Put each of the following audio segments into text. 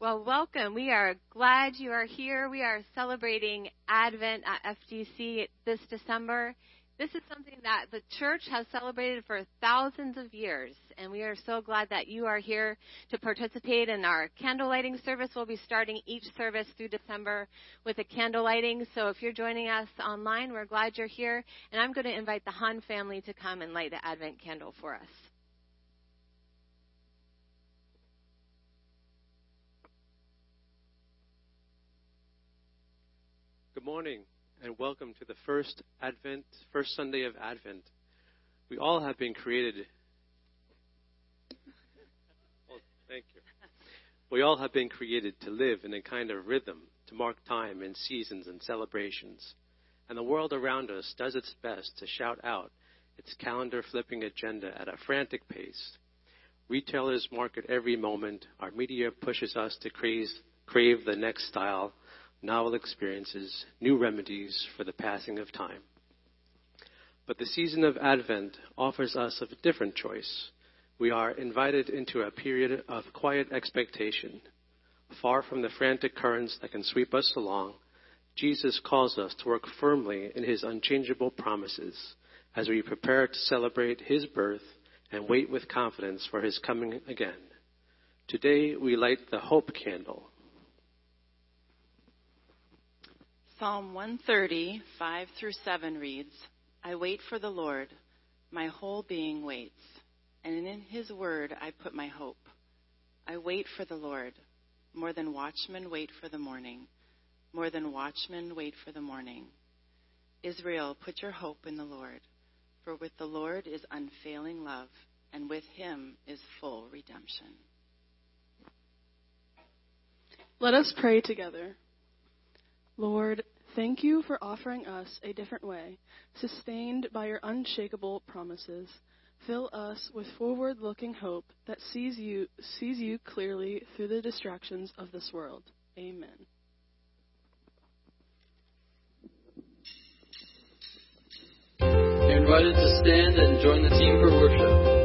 Well, welcome. We are glad you are here. We are celebrating Advent at FDC this December. This is something that the church has celebrated for thousands of years, and we are so glad that you are here to participate in our candle lighting service. We'll be starting each service through December with a candle lighting. So if you're joining us online, we're glad you're here, and I'm going to invite the Han family to come and light the Advent candle for us. Good morning and welcome to the first Advent, first Sunday of Advent. We all have been created. Well, thank you. We all have been created to live in a kind of rhythm, to mark time in seasons and celebrations. And the world around us does its best to shout out its calendar flipping agenda at a frantic pace. Retailers market every moment. Our media pushes us to crave, crave the next style novel experiences, new remedies for the passing of time. But the season of Advent offers us a different choice. We are invited into a period of quiet expectation. Far from the frantic currents that can sweep us along, Jesus calls us to work firmly in his unchangeable promises as we prepare to celebrate his birth and wait with confidence for his coming again. Today we light the hope candle Psalm 130, 5 through 7 reads, I wait for the Lord, my whole being waits, and in his word I put my hope. I wait for the Lord, more than watchmen wait for the morning, more than watchmen wait for the morning. Israel, put your hope in the Lord, for with the Lord is unfailing love, and with him is full redemption. Let us pray together. Lord, thank you for offering us a different way, sustained by your unshakable promises. Fill us with forward looking hope that sees you, sees you clearly through the distractions of this world. Amen. You're invited to stand and join the team for worship.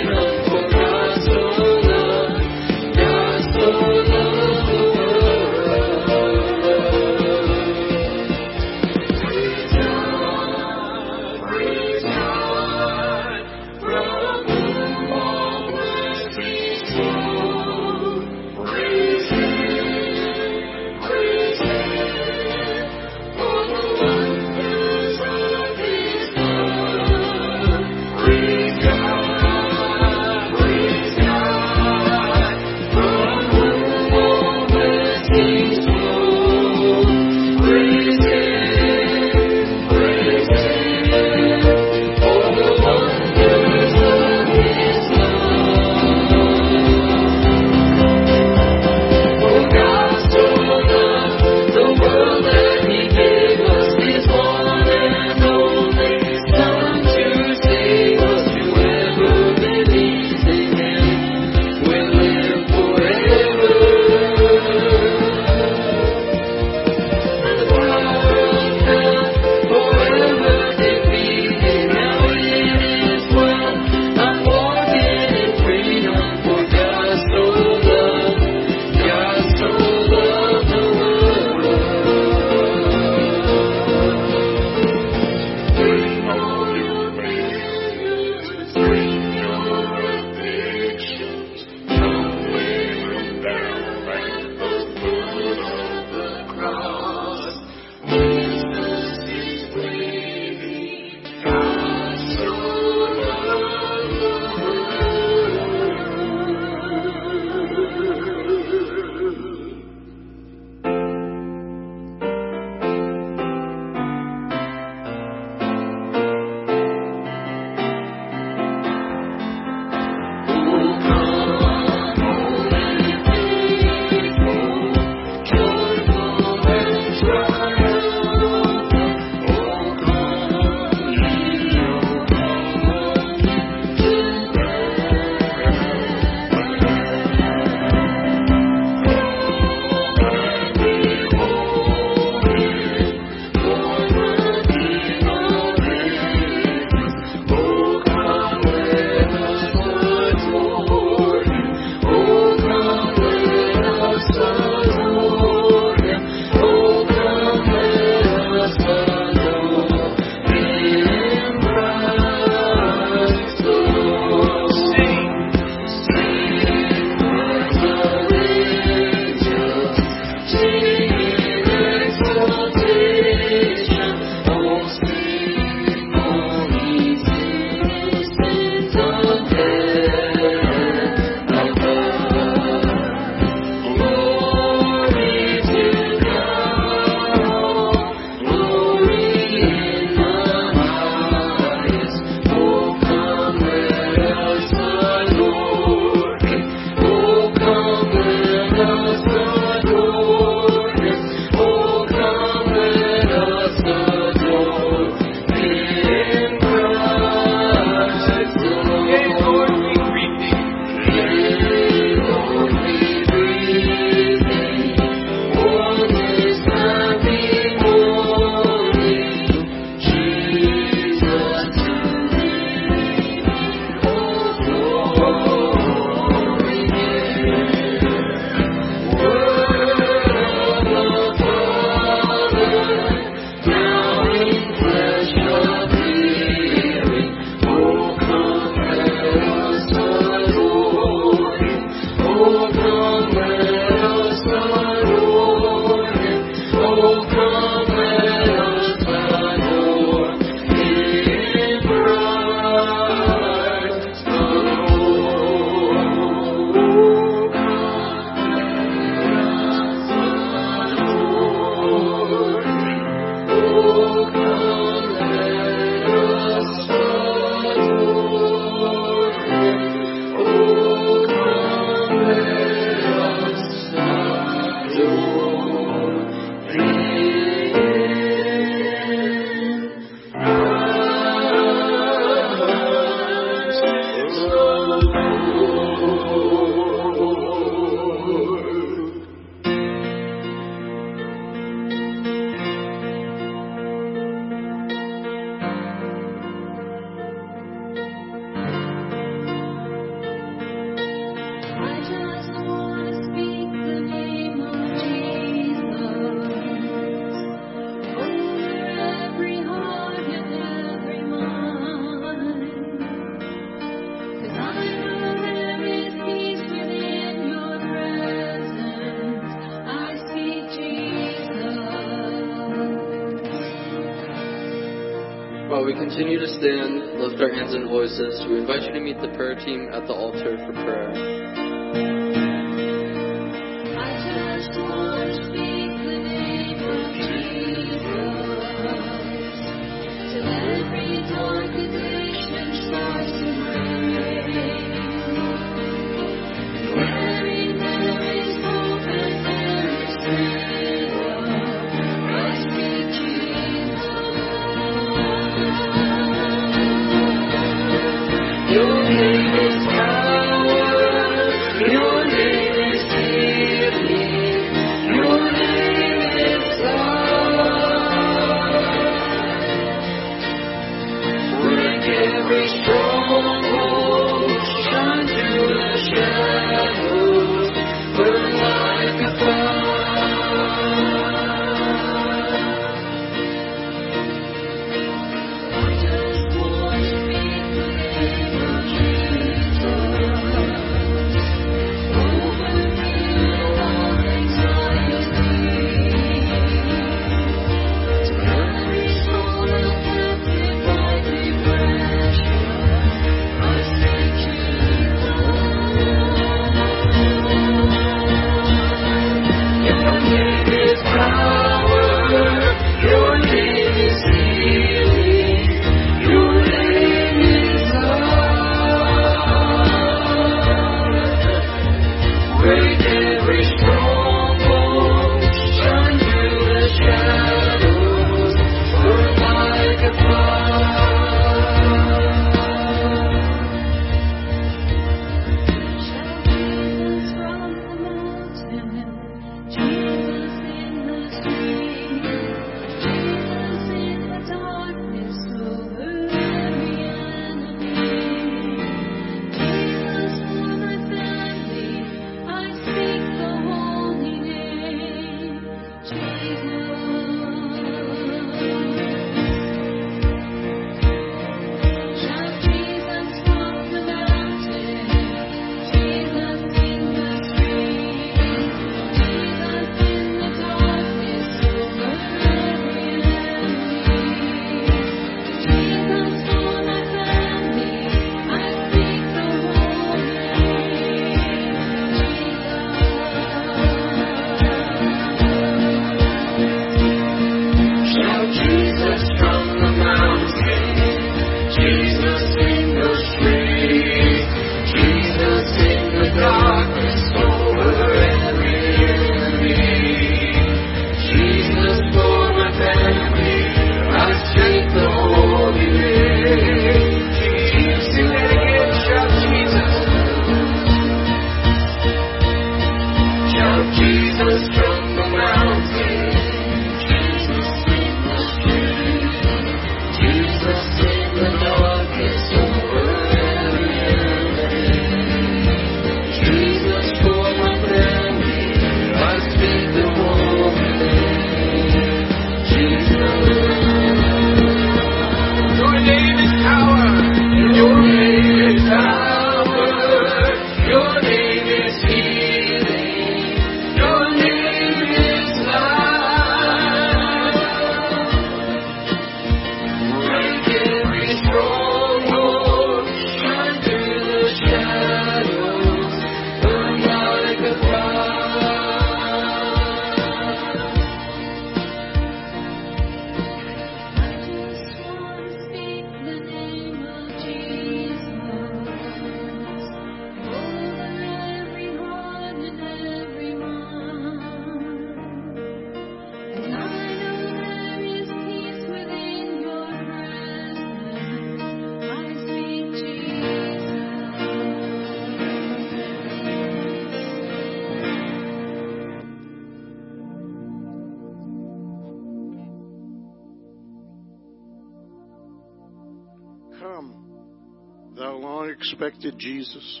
expected Jesus,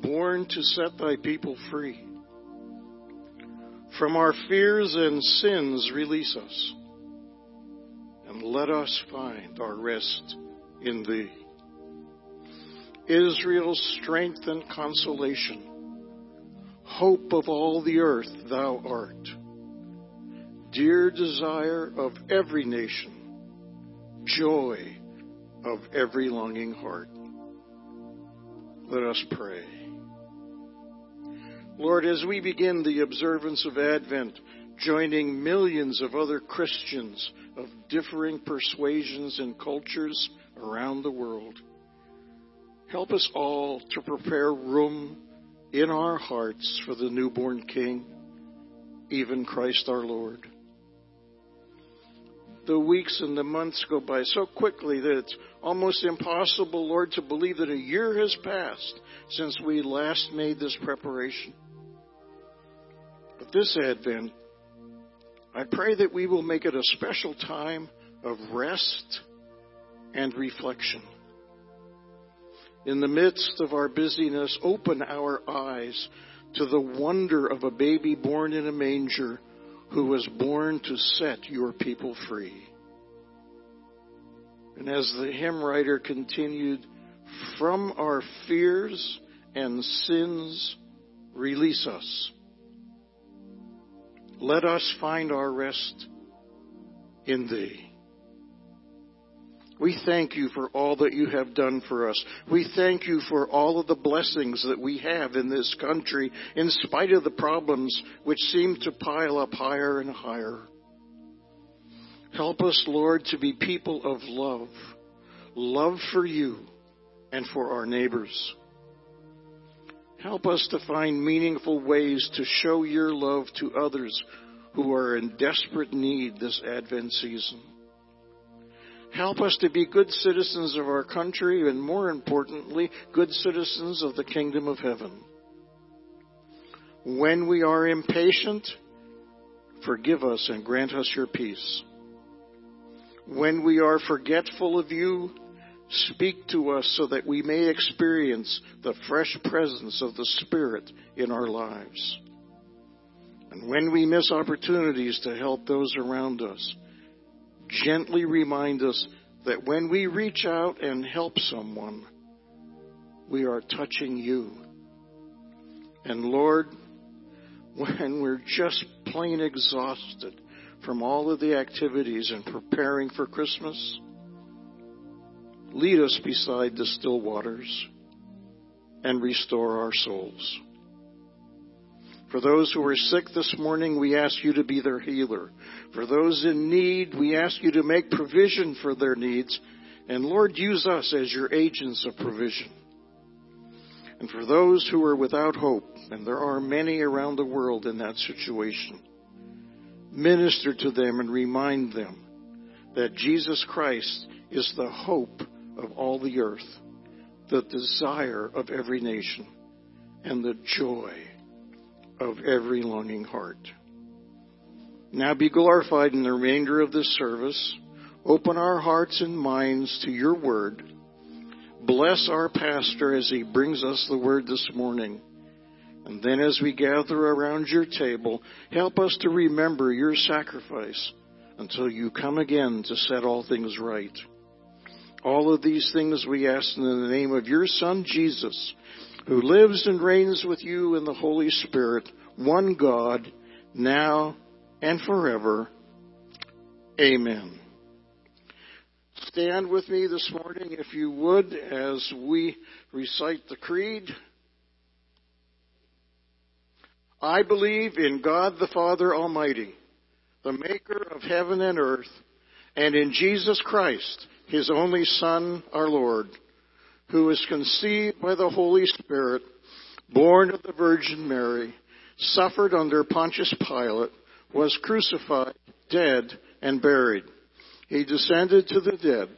born to set thy people free. From our fears and sins, release us, and let us find our rest in thee. Israel's strength and consolation, hope of all the earth, thou art. Dear desire of every nation, joy of every longing heart. Let us pray. Lord, as we begin the observance of Advent, joining millions of other Christians of differing persuasions and cultures around the world, help us all to prepare room in our hearts for the newborn King, even Christ our Lord. The weeks and the months go by so quickly that it's almost impossible, Lord, to believe that a year has passed since we last made this preparation. But this Advent, I pray that we will make it a special time of rest and reflection. In the midst of our busyness, open our eyes to the wonder of a baby born in a manger who was born to set your people free. And as the hymn writer continued, from our fears and sins, release us. Let us find our rest in Thee. We thank you for all that you have done for us. We thank you for all of the blessings that we have in this country, in spite of the problems which seem to pile up higher and higher. Help us, Lord, to be people of love. Love for you and for our neighbors. Help us to find meaningful ways to show your love to others who are in desperate need this Advent season. Help us to be good citizens of our country and, more importantly, good citizens of the kingdom of heaven. When we are impatient, forgive us and grant us your peace. When we are forgetful of you, speak to us so that we may experience the fresh presence of the Spirit in our lives. And when we miss opportunities to help those around us, gently remind us that when we reach out and help someone, we are touching you. And Lord, when we're just plain exhausted from all of the activities and preparing for Christmas, lead us beside the still waters and restore our souls. For those who are sick this morning, we ask you to be their healer. For those in need, we ask you to make provision for their needs. And Lord, use us as your agents of provision. And for those who are without hope, and there are many around the world in that situation, minister to them and remind them that Jesus Christ is the hope of all the earth, the desire of every nation, and the joy of every longing heart. Now be glorified in the remainder of this service. Open our hearts and minds to your word. Bless our pastor as he brings us the word this morning. And then as we gather around your table, help us to remember your sacrifice until you come again to set all things right. All of these things we ask in the name of your Son, Jesus, who lives and reigns with you in the Holy Spirit, one God, now and forever. Amen. Stand with me this morning, if you would, as we recite the Creed. I believe in God the Father Almighty, the maker of heaven and earth, and in Jesus Christ, his only Son, our Lord who was conceived by the Holy Spirit, born of the Virgin Mary, suffered under Pontius Pilate, was crucified, dead, and buried. He descended to the dead.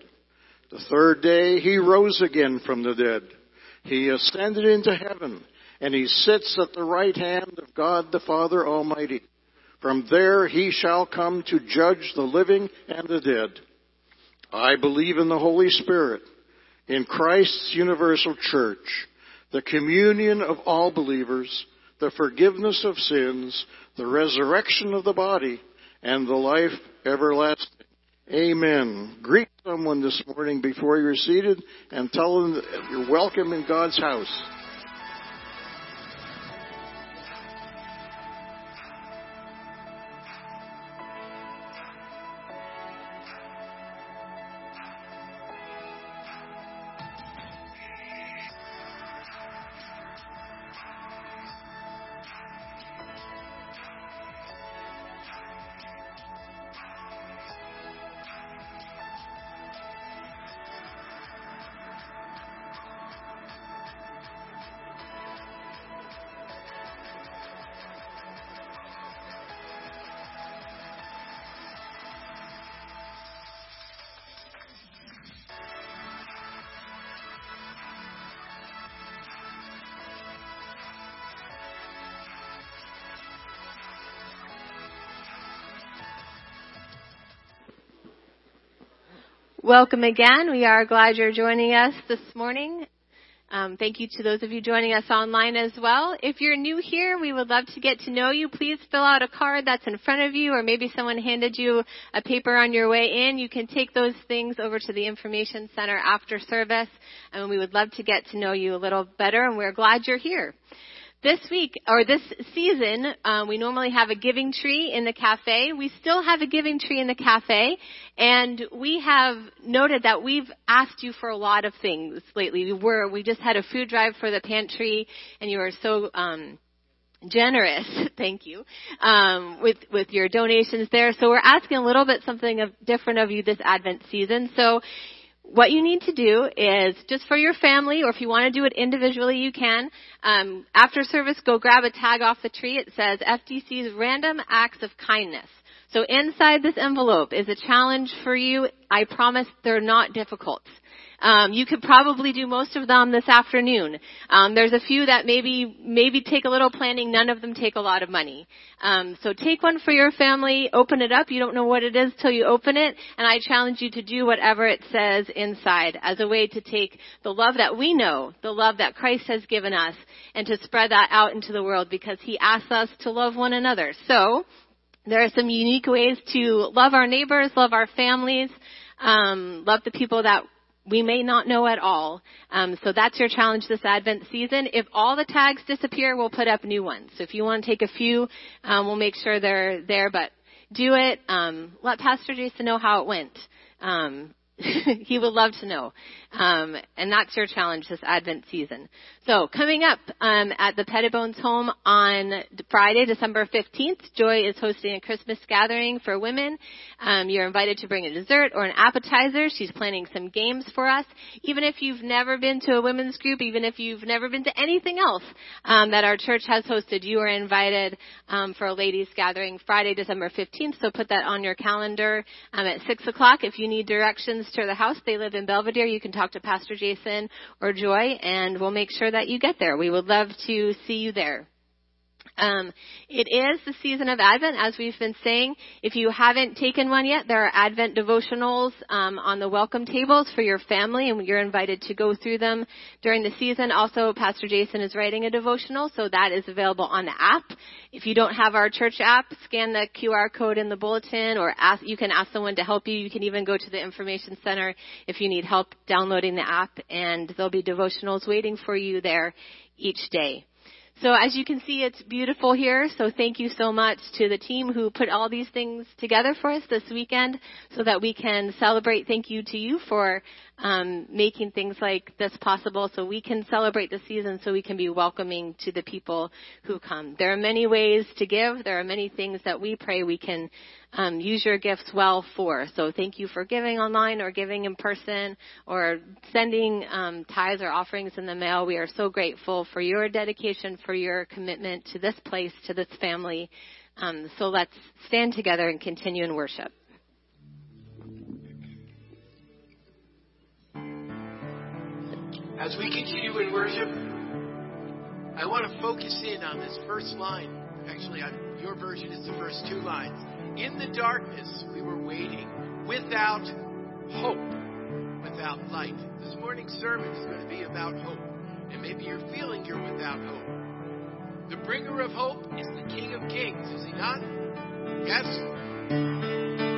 The third day he rose again from the dead. He ascended into heaven, and he sits at the right hand of God the Father Almighty. From there he shall come to judge the living and the dead. I believe in the Holy Spirit in Christ's universal church, the communion of all believers, the forgiveness of sins, the resurrection of the body, and the life everlasting. Amen. Greet someone this morning before you're seated and tell them you're welcome in God's house. Welcome again. We are glad you're joining us this morning. Um, thank you to those of you joining us online as well. If you're new here, we would love to get to know you. Please fill out a card that's in front of you, or maybe someone handed you a paper on your way in. You can take those things over to the information center after service, and we would love to get to know you a little better. And we're glad you're here. This week, or this season, um, we normally have a giving tree in the cafe. We still have a giving tree in the cafe, and we have noted that we've asked you for a lot of things lately. We were, we just had a food drive for the pantry, and you were so, um, generous, thank you, um, with with your donations there. So we're asking a little bit something of different of you this Advent season. So what you need to do is just for your family, or if you want to do it individually, you can. Um, after service, go grab a tag off the tree. It says FDC's Random Acts of Kindness. So inside this envelope is a challenge for you. I promise they're not difficult. Um, you could probably do most of them this afternoon. Um, there's a few that maybe maybe take a little planning. None of them take a lot of money. Um, so take one for your family. Open it up. You don't know what it is till you open it, and I challenge you to do whatever it says inside as a way to take the love that we know, the love that Christ has given us, and to spread that out into the world because He asks us to love one another. So there are some unique ways to love our neighbors, love our families, um, love the people that we may not know at all. Um, so that's your challenge this Advent season. If all the tags disappear, we'll put up new ones. So if you want to take a few, um, we'll make sure they're there. But do it. Um, let Pastor Jason know how it went. He would love to know. Um, and that's your challenge this Advent season. So coming up um, at the Pettibones home on Friday, December 15th, Joy is hosting a Christmas gathering for women. Um, you're invited to bring a dessert or an appetizer. She's planning some games for us. Even if you've never been to a women's group, even if you've never been to anything else um, that our church has hosted, you are invited um, for a ladies' gathering Friday, December 15th. So put that on your calendar um, at 6 o'clock. If you need directions to the house, they live in Belvedere. You can talk to Pastor Jason or Joy, and we'll make sure that you get there. We would love to see you there. Um, it is the season of Advent, as we've been saying. If you haven't taken one yet, there are Advent devotionals um, on the welcome tables for your family, and you're invited to go through them during the season. Also, Pastor Jason is writing a devotional, so that is available on the app. If you don't have our church app, scan the QR code in the bulletin, or ask, you can ask someone to help you. You can even go to the information center if you need help downloading the app, and there'll be devotionals waiting for you there each day. So as you can see, it's beautiful here. So thank you so much to the team who put all these things together for us this weekend so that we can celebrate. Thank you to you for um, making things like this possible so we can celebrate the season so we can be welcoming to the people who come. There are many ways to give. There are many things that we pray we can um, use your gifts well for. So thank you for giving online or giving in person or sending um, tithes or offerings in the mail. We are so grateful for your dedication, for your commitment to this place, to this family. Um, so let's stand together and continue in worship. As we continue in worship, I want to focus in on this first line. Actually, on your version is the first two lines. In the darkness, we were waiting without hope, without light. This morning's sermon is going to be about hope. And maybe you're feeling you're without hope. The bringer of hope is the King of Kings, is he not? Yes?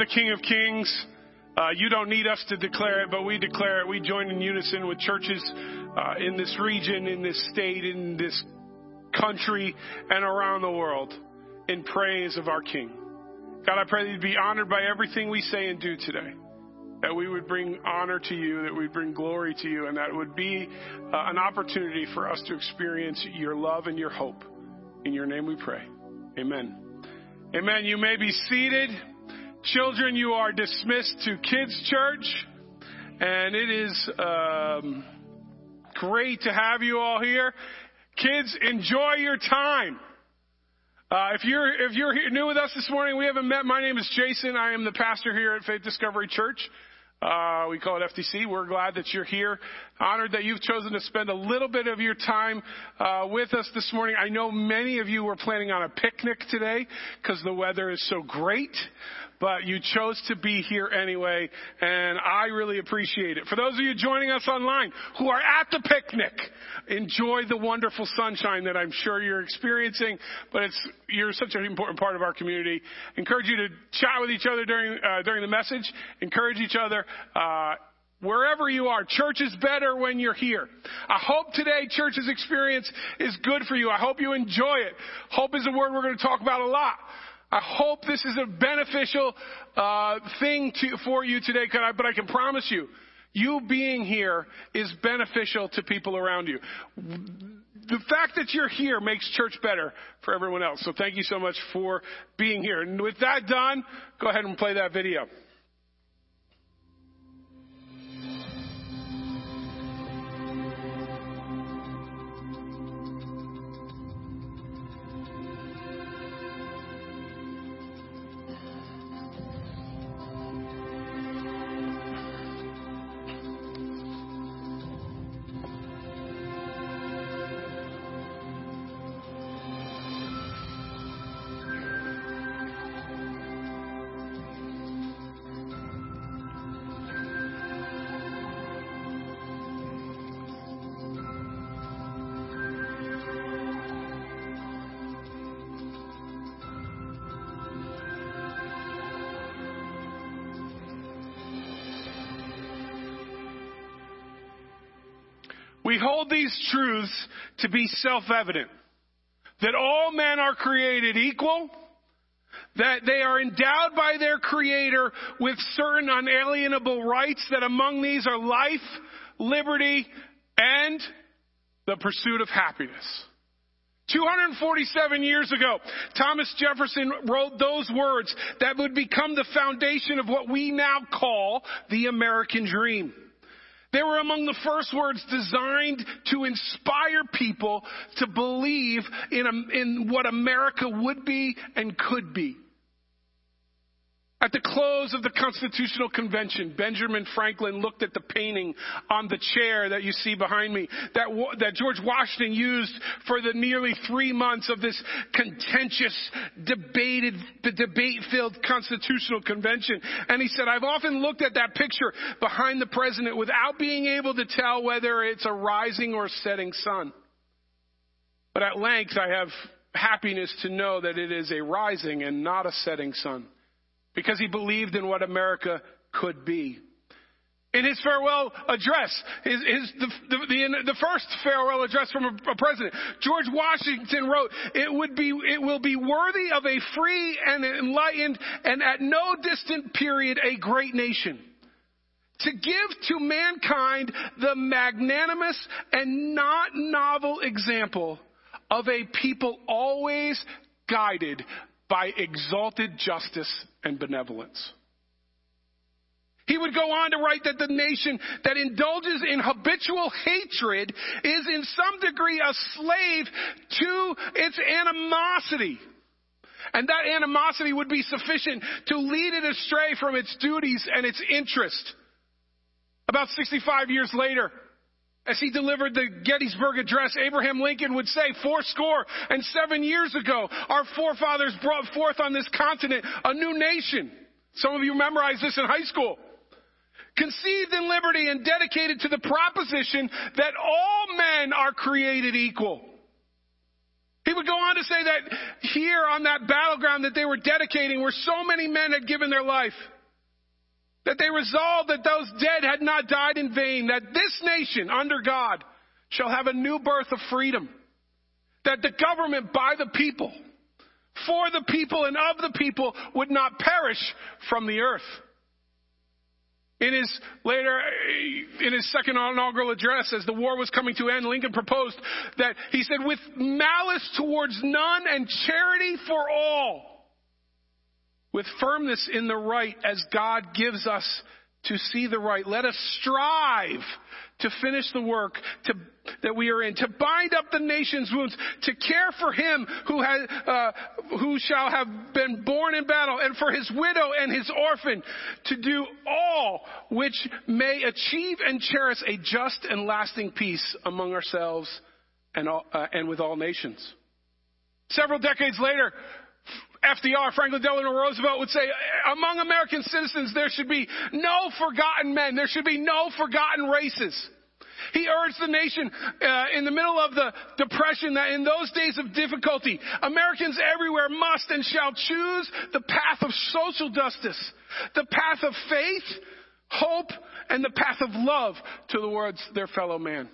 The King of Kings. Uh, you don't need us to declare it, but we declare it. We join in unison with churches uh, in this region, in this state, in this country, and around the world in praise of our King. God, I pray that you'd be honored by everything we say and do today. That we would bring honor to you, that we'd bring glory to you, and that it would be uh, an opportunity for us to experience your love and your hope. In your name we pray. Amen. Amen. You may be seated. Children, you are dismissed to Kids Church. And it is um, great to have you all here. Kids, enjoy your time. Uh, if you're if you're here, new with us this morning, we haven't met. My name is Jason. I am the pastor here at Faith Discovery Church. Uh, we call it FDC. We're glad that you're here. Honored that you've chosen to spend a little bit of your time uh, with us this morning. I know many of you were planning on a picnic today because the weather is so great but you chose to be here anyway, and I really appreciate it. For those of you joining us online who are at the picnic, enjoy the wonderful sunshine that I'm sure you're experiencing, but it's, you're such an important part of our community. Encourage you to chat with each other during, uh, during the message. Encourage each other. Uh, Wherever you are, church is better when you're here. I hope today church's experience is good for you. I hope you enjoy it. Hope is a word we're going to talk about a lot. I hope this is a beneficial uh, thing to, for you today, I, but I can promise you, you being here is beneficial to people around you. The fact that you're here makes church better for everyone else. So thank you so much for being here. And with that done, go ahead and play that video. Hold these truths to be self-evident. That all men are created equal, that they are endowed by their creator with certain unalienable rights, that among these are life, liberty, and the pursuit of happiness. 247 years ago, Thomas Jefferson wrote those words that would become the foundation of what we now call the American dream. They were among the first words designed to inspire people to believe in, in what America would be and could be. At the close of the Constitutional Convention, Benjamin Franklin looked at the painting on the chair that you see behind me that, that George Washington used for the nearly three months of this contentious, debated, debate-filled Constitutional Convention. And he said, I've often looked at that picture behind the president without being able to tell whether it's a rising or setting sun. But at length, I have happiness to know that it is a rising and not a setting sun because he believed in what America could be. In his farewell address, his, his, the, the, the, the, first farewell address from a, a, president, George Washington wrote, it, would be, it will be worthy of a free and enlightened and at no distant period a great nation. To give to mankind the magnanimous and not novel example of a people always guided by exalted justice and benevolence. He would go on to write that the nation that indulges in habitual hatred is in some degree a slave to its animosity. And that animosity would be sufficient to lead it astray from its duties and its interest. About 65 years later, As he delivered the Gettysburg Address, Abraham Lincoln would say, four score and seven years ago, our forefathers brought forth on this continent a new nation. Some of you memorized this in high school. Conceived in liberty and dedicated to the proposition that all men are created equal. He would go on to say that here on that battleground that they were dedicating where so many men had given their life, that they resolved that those dead had not died in vain, that this nation under God shall have a new birth of freedom, that the government by the people, for the people and of the people would not perish from the earth. In his later, in his second inaugural address, as the war was coming to end, Lincoln proposed that he said, with malice towards none and charity for all, with firmness in the right as God gives us to see the right. Let us strive to finish the work to, that we are in, to bind up the nation's wounds, to care for him who, has, uh, who shall have been born in battle, and for his widow and his orphan, to do all which may achieve and cherish a just and lasting peace among ourselves and, all, uh, and with all nations. Several decades later, FDR, Franklin Delano Roosevelt would say, among American citizens, there should be no forgotten men. There should be no forgotten races. He urged the nation uh, in the middle of the depression that in those days of difficulty, Americans everywhere must and shall choose the path of social justice, the path of faith, hope, and the path of love towards their fellow man.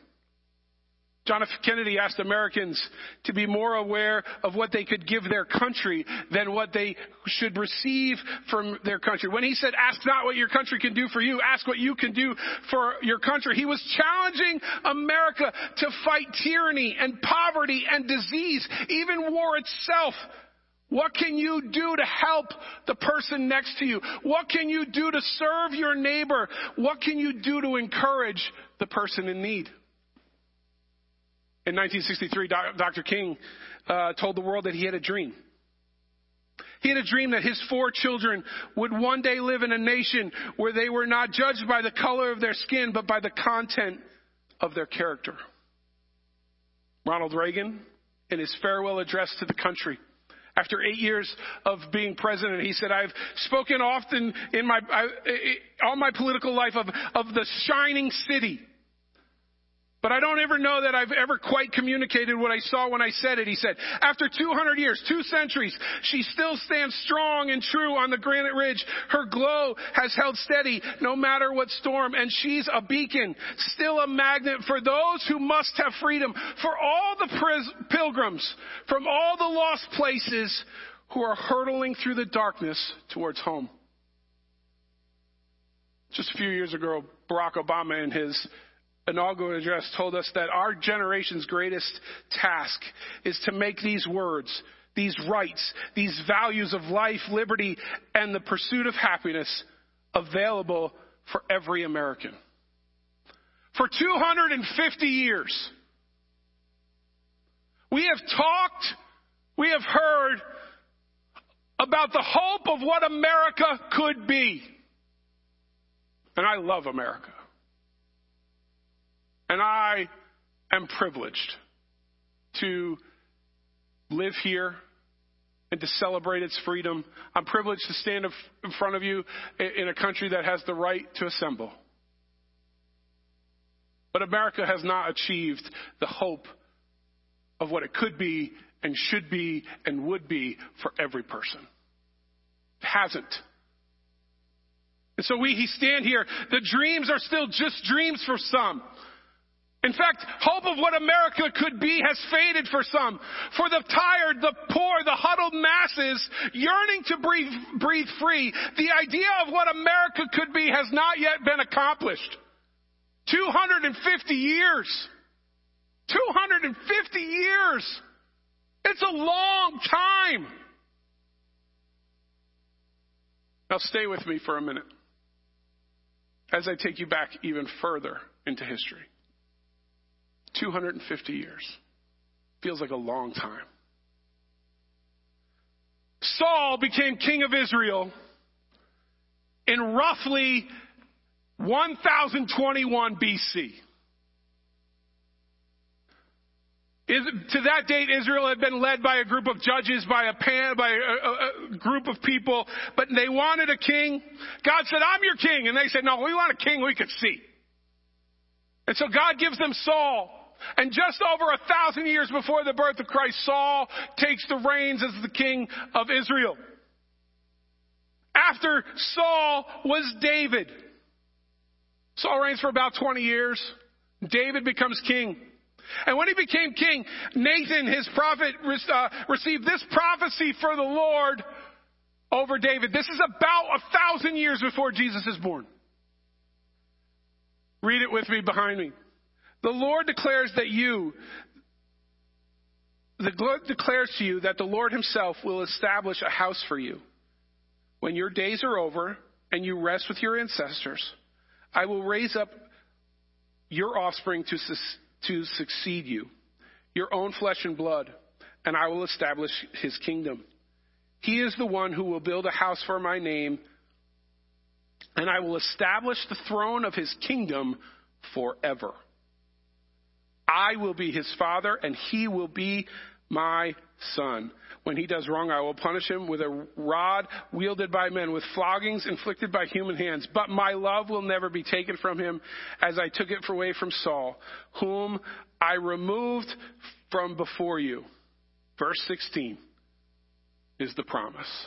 John F. Kennedy asked Americans to be more aware of what they could give their country than what they should receive from their country. When he said, ask not what your country can do for you, ask what you can do for your country, he was challenging America to fight tyranny and poverty and disease, even war itself. What can you do to help the person next to you? What can you do to serve your neighbor? What can you do to encourage the person in need? In 1963, Dr. King uh, told the world that he had a dream. He had a dream that his four children would one day live in a nation where they were not judged by the color of their skin, but by the content of their character. Ronald Reagan, in his farewell address to the country, after eight years of being president, he said, I've spoken often in my, I, all my political life of, of the shining city but I don't ever know that I've ever quite communicated what I saw when I said it. He said, after 200 years, two centuries, she still stands strong and true on the granite ridge. Her glow has held steady no matter what storm, and she's a beacon, still a magnet for those who must have freedom, for all the pris- pilgrims from all the lost places who are hurtling through the darkness towards home. Just a few years ago, Barack Obama and his inaugural address told us that our generation's greatest task is to make these words, these rights, these values of life, liberty, and the pursuit of happiness available for every American. For 250 years, we have talked, we have heard about the hope of what America could be. And I love America. And I am privileged to live here and to celebrate its freedom. I'm privileged to stand in front of you in a country that has the right to assemble. But America has not achieved the hope of what it could be and should be and would be for every person. It hasn't. And so we stand here. The dreams are still just dreams for some. In fact, hope of what America could be has faded for some. For the tired, the poor, the huddled masses yearning to breathe, breathe free, the idea of what America could be has not yet been accomplished. 250 years. 250 years. It's a long time. Now stay with me for a minute as I take you back even further into history. 250 years. Feels like a long time. Saul became king of Israel in roughly 1021 BC. To that date, Israel had been led by a group of judges, by a pan, by a, a, a, group of people, but they wanted a king. God said, I'm your king. And they said, no, we want a king we could see. And so God gives them Saul. And just over a thousand years before the birth of Christ, Saul takes the reins as the king of Israel. After Saul was David. Saul reigns for about 20 years. David becomes king. And when he became king, Nathan, his prophet, uh, received this prophecy for the Lord over David. This is about a thousand years before Jesus is born. Read it with me behind me. The Lord declares that you, the Lord declares to you that the Lord himself will establish a house for you. When your days are over and you rest with your ancestors, I will raise up your offspring to to succeed you, your own flesh and blood, and I will establish his kingdom. He is the one who will build a house for my name, and I will establish the throne of his kingdom forever. I will be his father, and he will be my son. When he does wrong, I will punish him with a rod wielded by men, with floggings inflicted by human hands. But my love will never be taken from him as I took it away from Saul, whom I removed from before you. Verse 16 is the promise.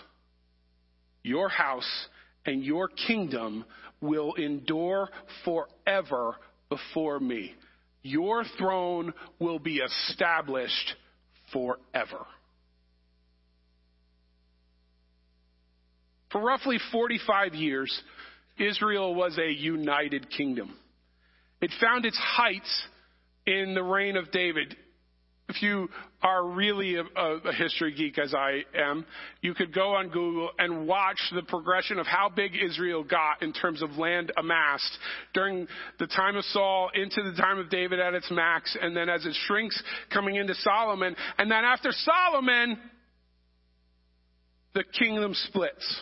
Your house and your kingdom will endure forever before me. Your throne will be established forever. For roughly 45 years, Israel was a united kingdom. It found its heights in the reign of David. If you are really a, a, history geek as I am, you could go on Google and watch the progression of how big Israel got in terms of land amassed during the time of Saul into the time of David at its max, and then as it shrinks coming into Solomon. And then after Solomon, the kingdom splits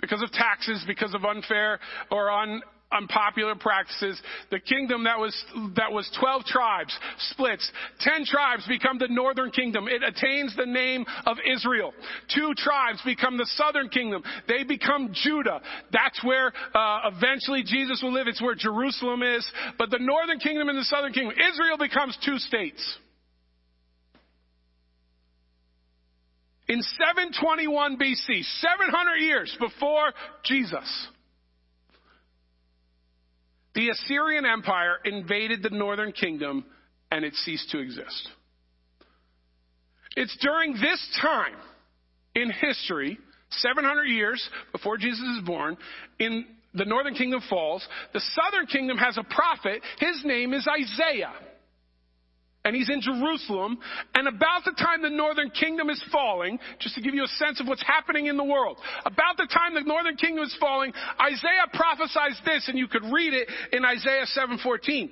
because of taxes, because of unfair or un, unpopular practices. The kingdom that was, that was 12 tribes splits. 10 tribes become the northern kingdom. It attains the name of Israel. Two tribes become the southern kingdom. They become Judah. That's where uh, eventually Jesus will live. It's where Jerusalem is. But the northern kingdom and the southern kingdom, Israel becomes two states. in 721 BC, 700 years before Jesus, the Assyrian Empire invaded the northern kingdom and it ceased to exist. It's during this time in history, 700 years before Jesus is born, in the northern kingdom falls, the southern kingdom has a prophet. His name is Isaiah and he's in Jerusalem. And about the time the northern kingdom is falling, just to give you a sense of what's happening in the world, about the time the northern kingdom is falling, Isaiah prophesies this, and you could read it in Isaiah 7:14.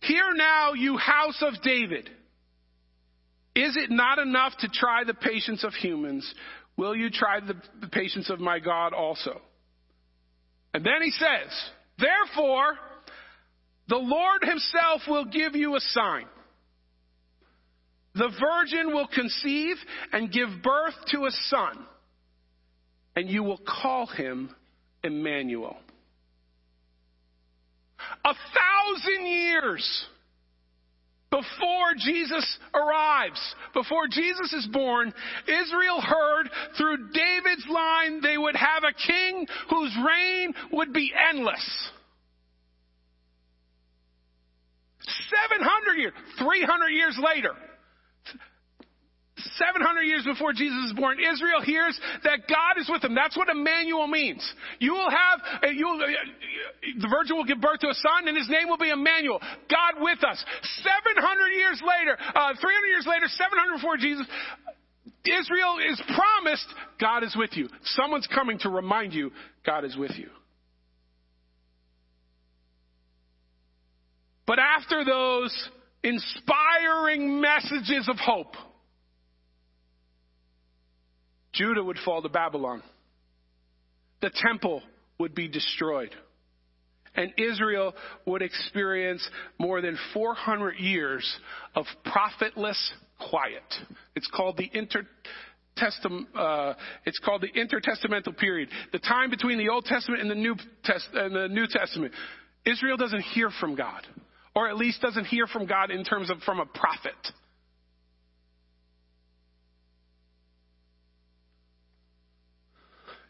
Hear now, you house of David. Is it not enough to try the patience of humans? Will you try the, the patience of my God also? And then he says, Therefore, the Lord himself will give you a sign. The virgin will conceive and give birth to a son, and you will call him Emmanuel. A thousand years before Jesus arrives, before Jesus is born, Israel heard through David's line they would have a king whose reign would be endless. 700 years, 300 years later, 700 years before Jesus is born, Israel hears that God is with them. That's what Emmanuel means. You will have, uh, you will, uh, the virgin will give birth to a son, and his name will be Emmanuel, God with us. 700 years later, uh, 300 years later, 700 before Jesus, Israel is promised God is with you. Someone's coming to remind you God is with you. But after those inspiring messages of hope, Judah would fall to Babylon. The temple would be destroyed. And Israel would experience more than 400 years of prophetless quiet. It's called the inter uh, it's called the intertestamental period, the time between the Old Testament and the New, Test, and the New Testament. Israel doesn't hear from God, or at least doesn't hear from God in terms of from a prophet.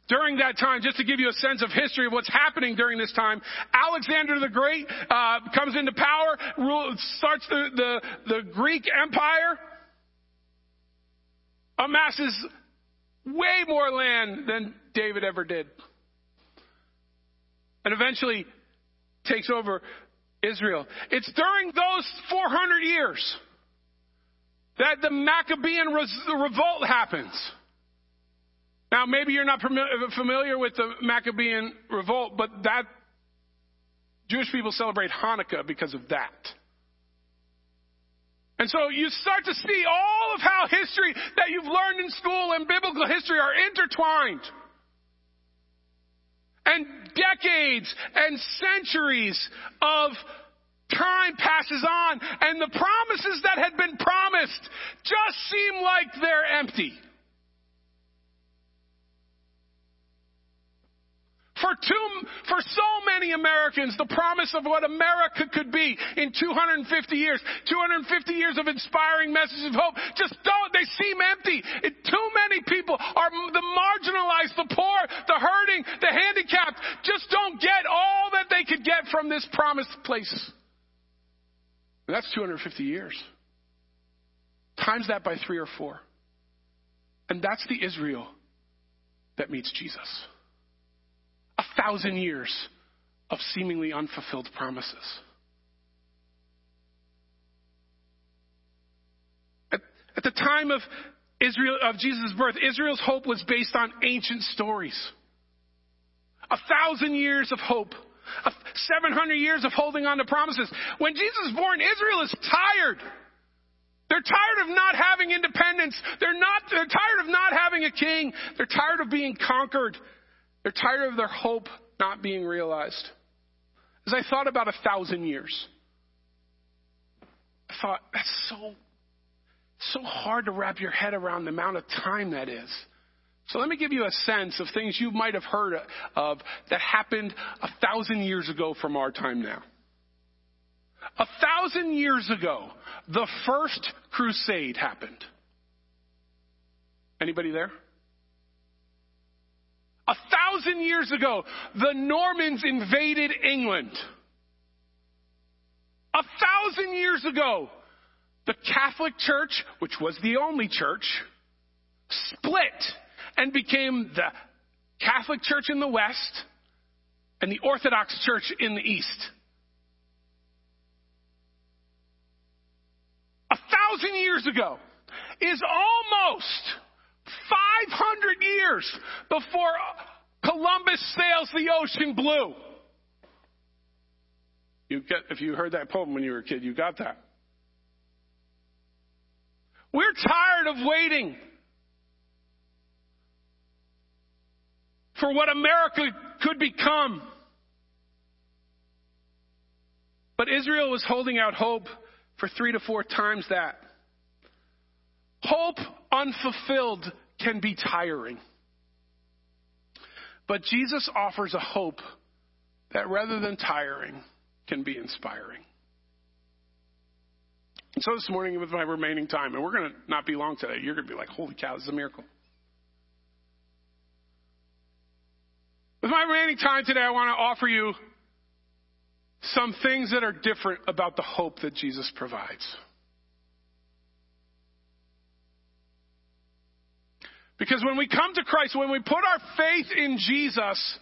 During that time, just to give you a sense of history of what's happening during this time, Alexander the Great uh, comes into power, rule, starts the, the, the Greek Empire, amasses way more land than David ever did. And eventually takes over Israel. It's during those 400 years that the Maccabean revolt happens. Now, maybe you're not familiar with the Maccabean revolt, but that Jewish people celebrate Hanukkah because of that. And so you start to see all of how history that you've learned in school and biblical history are intertwined. And decades and centuries of time passes on, and the promises that had been promised just seem like they're empty. For, for so many Americans, the promise of what America could be in 250 years, 250 years of inspiring messages of hope, just don't, they seem empty. It, too many people are the marginalized, the poor, the hurting, the handicapped, just don't get all that they could get from this promised place. That's 250 years. Times that by three or four. And that's the Israel that meets Jesus thousand years of seemingly unfulfilled promises. At, at the time of Israel, of Jesus' birth, Israel's hope was based on ancient stories. A thousand years of hope. 700 years of holding on to promises. When Jesus is born, Israel is tired. They're tired of not having independence. They're not, they're tired of not having a king. They're tired of being conquered. They're tired of their hope not being realized. As I thought about a thousand years, I thought, that's so, so hard to wrap your head around the amount of time that is. So let me give you a sense of things you might have heard of that happened a thousand years ago from our time now. A thousand years ago, the first crusade happened. Anybody there? A thousand years ago, the Normans invaded England. A thousand years ago, the Catholic Church, which was the only church, split and became the Catholic Church in the West and the Orthodox Church in the East. A thousand years ago is almost 500 years before Columbus sails the ocean blue. You get, if you heard that poem when you were a kid, you got that. We're tired of waiting for what America could become. But Israel was holding out hope for three to four times that. Hope unfulfilled can be tiring. But Jesus offers a hope that rather than tiring, can be inspiring. And so this morning, with my remaining time, and we're going to not be long today, you're going to be like, holy cow, this is a miracle. With my remaining time today, I want to offer you some things that are different about the hope that Jesus provides. Because when we come to Christ, when we put our faith in Jesus,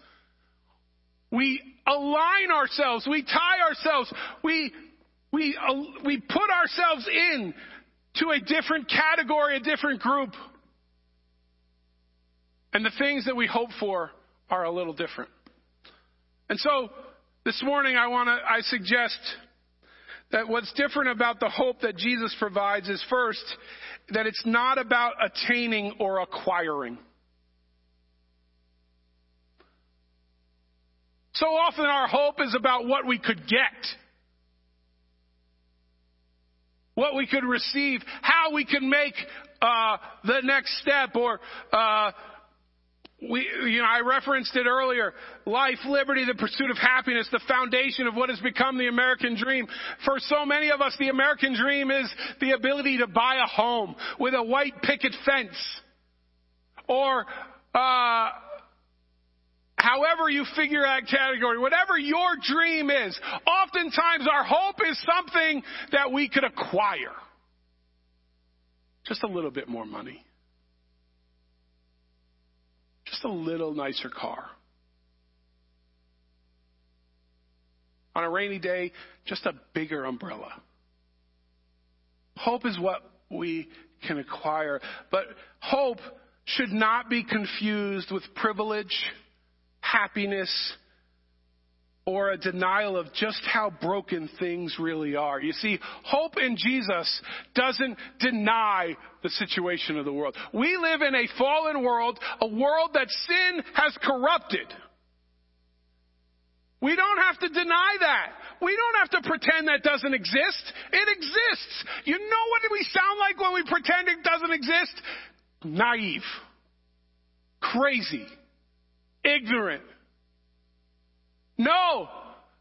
we align ourselves, we tie ourselves, we, we, uh, we put ourselves in to a different category, a different group. And the things that we hope for are a little different. And so this morning I want to, I suggest that what's different about the hope that Jesus provides is first, that it's not about attaining or acquiring. So often our hope is about what we could get. What we could receive, how we can make uh, the next step, or uh, we, you know, I referenced it earlier. Life, liberty, the pursuit of happiness, the foundation of what has become the American dream. For so many of us, the American dream is the ability to buy a home with a white picket fence, or uh, however you figure that category, whatever your dream is, oftentimes our hope is something that we could acquire. Just a little bit more money. Just a little nicer car. On a rainy day, just a bigger umbrella. Hope is what we can acquire, but hope should not be confused with privilege happiness, or a denial of just how broken things really are. You see, hope in Jesus doesn't deny the situation of the world. We live in a fallen world, a world that sin has corrupted. We don't have to deny that. We don't have to pretend that doesn't exist. It exists. You know what we sound like when we pretend it doesn't exist? Naive. Crazy ignorant. No.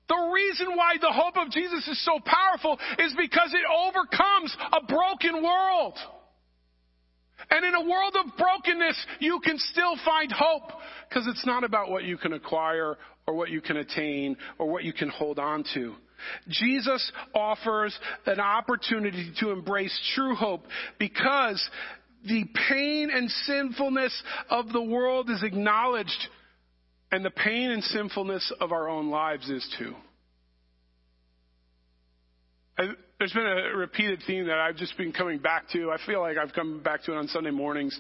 The reason why the hope of Jesus is so powerful is because it overcomes a broken world. And in a world of brokenness, you can still find hope because it's not about what you can acquire or what you can attain or what you can hold on to. Jesus offers an opportunity to embrace true hope because the pain and sinfulness of the world is acknowledged and the pain and sinfulness of our own lives is too. I, there's been a repeated theme that I've just been coming back to. I feel like I've come back to it on Sunday mornings.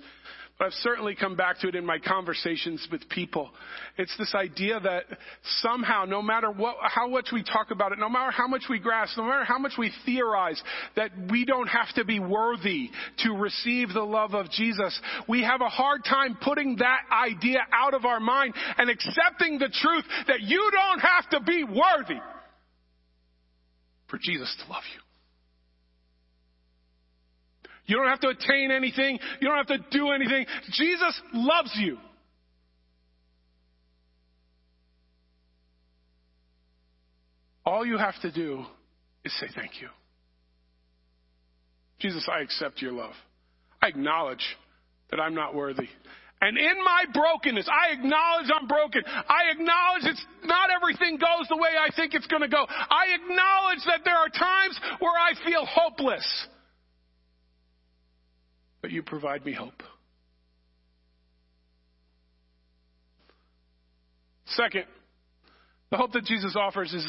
But I've certainly come back to it in my conversations with people. It's this idea that somehow, no matter what, how much we talk about it, no matter how much we grasp, no matter how much we theorize, that we don't have to be worthy to receive the love of Jesus. We have a hard time putting that idea out of our mind and accepting the truth that you don't have to be worthy for Jesus to love you. You don't have to attain anything. You don't have to do anything. Jesus loves you. All you have to do is say thank you. Jesus, I accept your love. I acknowledge that I'm not worthy. And in my brokenness, I acknowledge I'm broken. I acknowledge it's not everything goes the way I think it's going to go. I acknowledge that there are times where I feel hopeless but you provide me hope. Second, the hope that Jesus offers is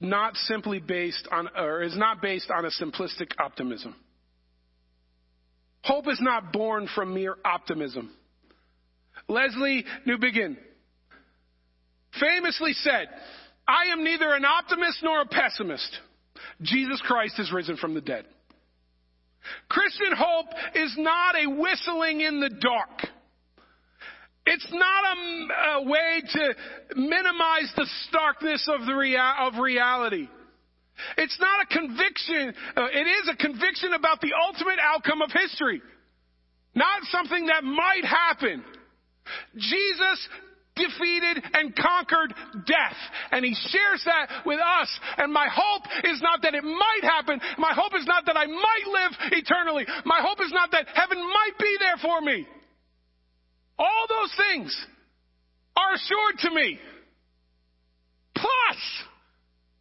not simply based on, or is not based on a simplistic optimism. Hope is not born from mere optimism. Lesslie Newbigin famously said, I am neither an optimist nor a pessimist. Jesus Christ has risen from the dead. Christian hope is not a whistling in the dark. It's not a, a way to minimize the starkness of, the rea- of reality. It's not a conviction. Uh, it is a conviction about the ultimate outcome of history. Not something that might happen. Jesus defeated and conquered death. And he shares that with us. And my hope is not that it might happen. My hope is not that I might live eternally. My hope is not that heaven might be there for me. All those things are assured to me. Plus,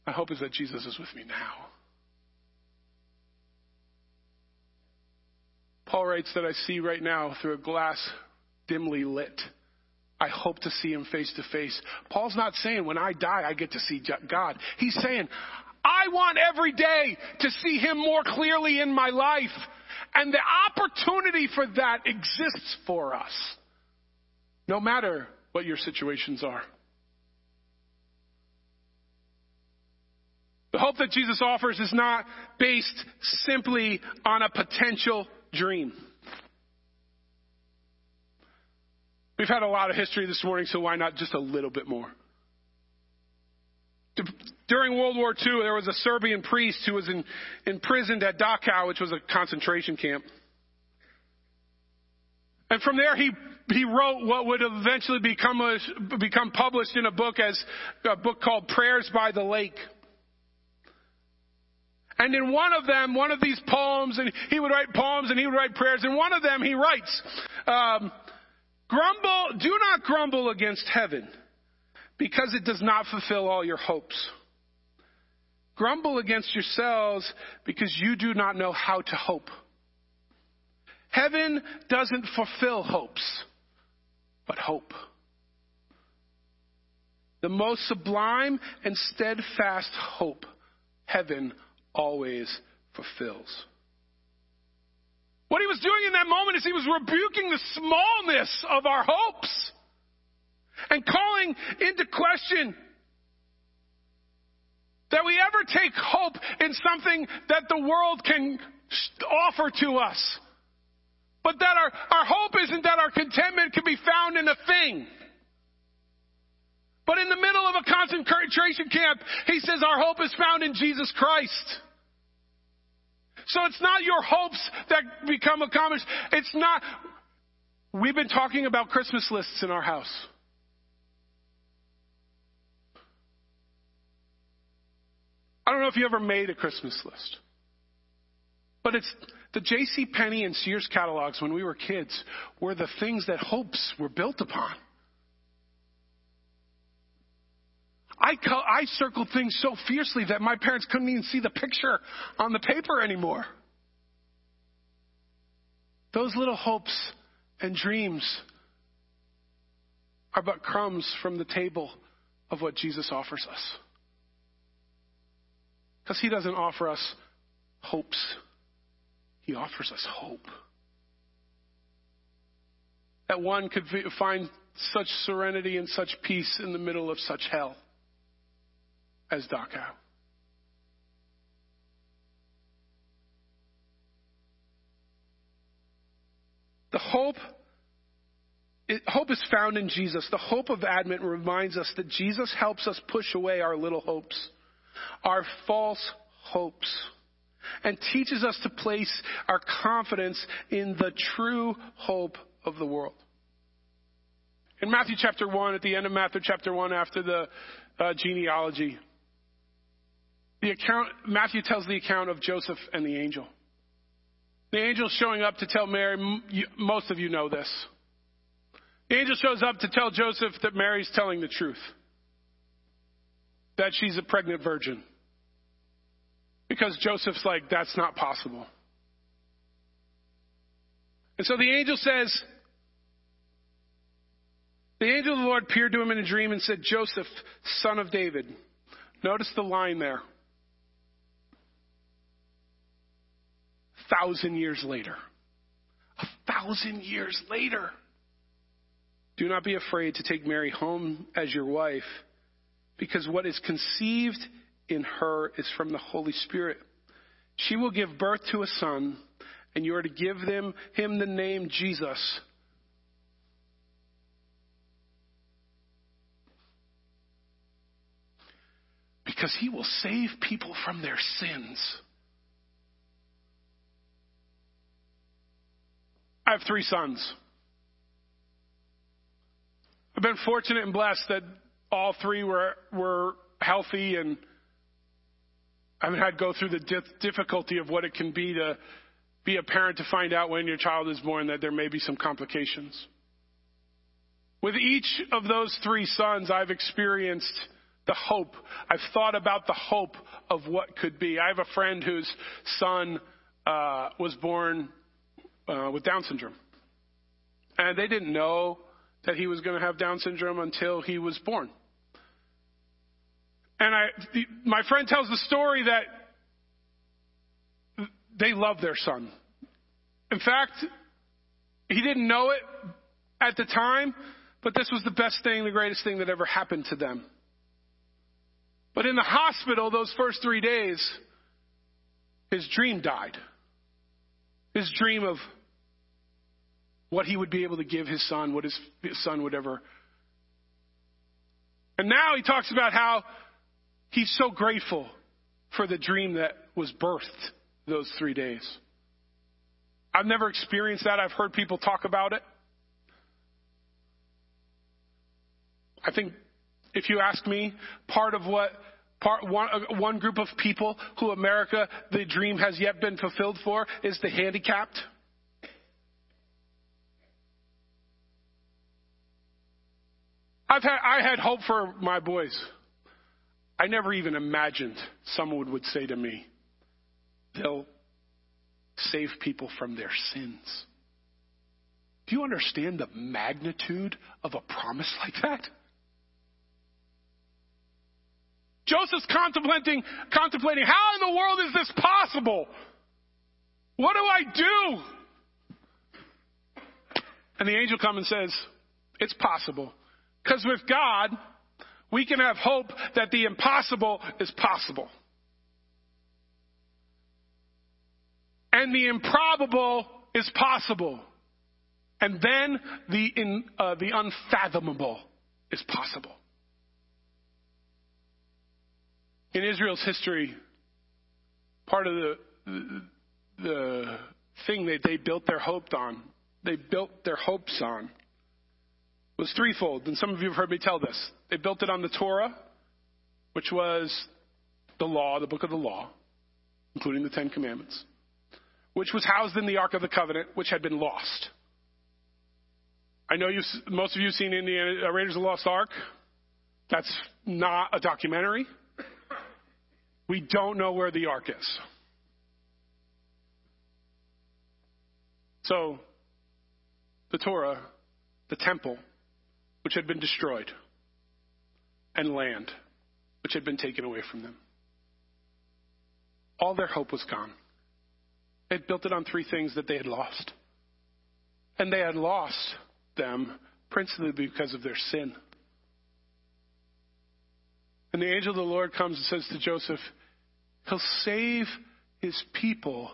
my hope is that Jesus is with me now. Paul writes that I see right now through a glass dimly lit. I hope to see him face to face. Paul's not saying when I die, I get to see God. He's saying, I want every day to see him more clearly in my life. And the opportunity for that exists for us, no matter what your situations are. The hope that Jesus offers is not based simply on a potential dream. We've had a lot of history this morning, so why not just a little bit more? During World War II, there was a Serbian priest who was in, imprisoned at Dachau, which was a concentration camp. And from there, he, he wrote what would eventually become, a, become published in a book as a book called Prayers by the Lake. And in one of them, one of these poems, and he would write poems and he would write prayers. In one of them, he writes, um, "Grumble, do not grumble against heaven, because it does not fulfill all your hopes. Grumble against yourselves, because you do not know how to hope. Heaven doesn't fulfill hopes, but hope." The most sublime and steadfast hope heaven always fulfills. What he was doing in that moment is he was rebuking the smallness of our hopes and calling into question that we ever take hope in something that the world can offer to us. But that our, our hope isn't that our contentment can be found in a thing. But in the middle of a concentration camp, he says our hope is found in Jesus Christ. So it's not your hopes that become accomplished. It's not. We've been talking about Christmas lists in our house. I don't know if you ever made a Christmas list. But it's the J.C. Penney and Sears catalogs when we were kids were the things that hopes were built upon. I, I circled things so fiercely that my parents couldn't even see the picture on the paper anymore. Those little hopes and dreams are but crumbs from the table of what Jesus offers us. Because he doesn't offer us hopes, he offers us hope. That one could find such serenity and such peace in the middle of such hell as Dachau. The hope, it, hope is found in Jesus. The hope of Advent reminds us that Jesus helps us push away our little hopes, our false hopes, and teaches us to place our confidence in the true hope of the world. In Matthew chapter 1, at the end of Matthew chapter 1, after the uh, genealogy, the account, Matthew tells the account of Joseph and the angel. The angel showing up to tell Mary, most of you know this. The angel shows up to tell Joseph that Mary's telling the truth, that she's a pregnant virgin. Because Joseph's like, that's not possible. And so the angel says, the angel of the Lord appeared to him in a dream and said, Joseph, son of David. Notice the line there. Thousand years later. A thousand years later. Do not be afraid to take Mary home as your wife, because what is conceived in her is from the Holy Spirit. She will give birth to a son, and you are to give them, him the name Jesus. Because he will save people from their sins. I have three sons. I've been fortunate and blessed that all three were were healthy and I haven't had to go through the difficulty of what it can be to be a parent to find out when your child is born that there may be some complications. With each of those three sons, I've experienced the hope. I've thought about the hope of what could be. I have a friend whose son uh, was born uh, with Down syndrome. And they didn't know that he was going to have Down syndrome until he was born. And I, my friend tells the story that they love their son. In fact, he didn't know it at the time, but this was the best thing, the greatest thing that ever happened to them. But in the hospital, those first three days, his dream died. His dream of what he would be able to give his son, what his, his son would ever. And now he talks about how He's so grateful for the dream that was birthed those three days. I've never experienced that. I've heard people talk about it. I think if you ask me, part of what part one, uh, one group of people who America the dream has yet been fulfilled for is the handicapped. I've had I had hope for my boys. I never even imagined someone would say to me, they'll save people from their sins. Do you understand the magnitude of a promise like that? Joseph's contemplating, contemplating, how in the world is this possible? What do I do? And the angel comes and says, it's possible. Because with God, we can have hope that the impossible is possible. And the improbable is possible. And then the, in, uh, the unfathomable is possible. In Israel's history, part of the, the, the thing that they built their hope on, they built their hopes on, was threefold. And some of you have heard me tell this. They built it on the Torah, which was the law, the book of the law, including the Ten Commandments, which was housed in the Ark of the Covenant, which had been lost. I know you, most of you have seen Indiana uh, Raiders of the Lost Ark. That's not a documentary. We don't know where the ark is. So, the Torah, the temple, which had been destroyed, and land, which had been taken away from them. All their hope was gone. They built it on three things that they had lost. And they had lost them principally because of their sin. And the angel of the Lord comes and says to Joseph, He'll save his people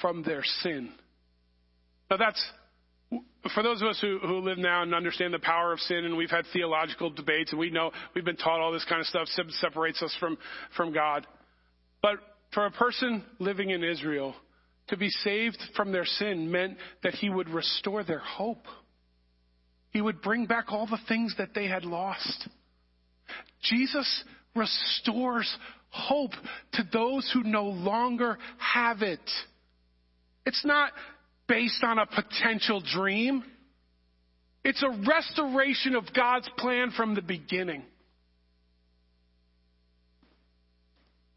from their sin. Now that's, for those of us who, who live now and understand the power of sin, and we've had theological debates, and we know we've been taught all this kind of stuff sin separates us from, from God. But for a person living in Israel, to be saved from their sin meant that he would restore their hope. He would bring back all the things that they had lost. Jesus restores hope to those who no longer have it. It's not based on a potential dream. It's a restoration of God's plan from the beginning.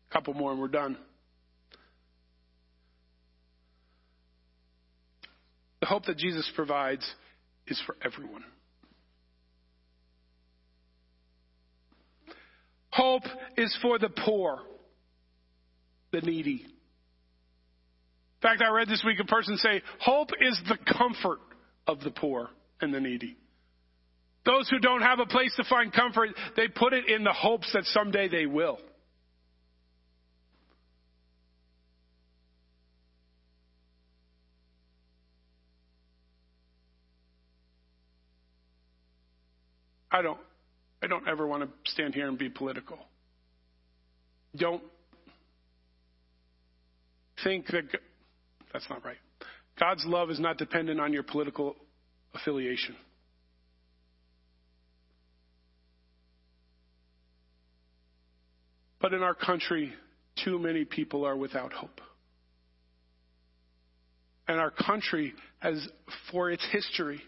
A couple more and we're done. The hope that Jesus provides is for everyone. Hope is for the poor, the needy. In fact, I read this week a person say, Hope is the comfort of the poor and the needy. Those who don't have a place to find comfort, they put it in the hopes that someday they will. I don't I don't ever want to stand here and be political. Don't think that that's not right. God's love is not dependent on your political affiliation. But in our country, too many people are without hope. And our country has, for its history,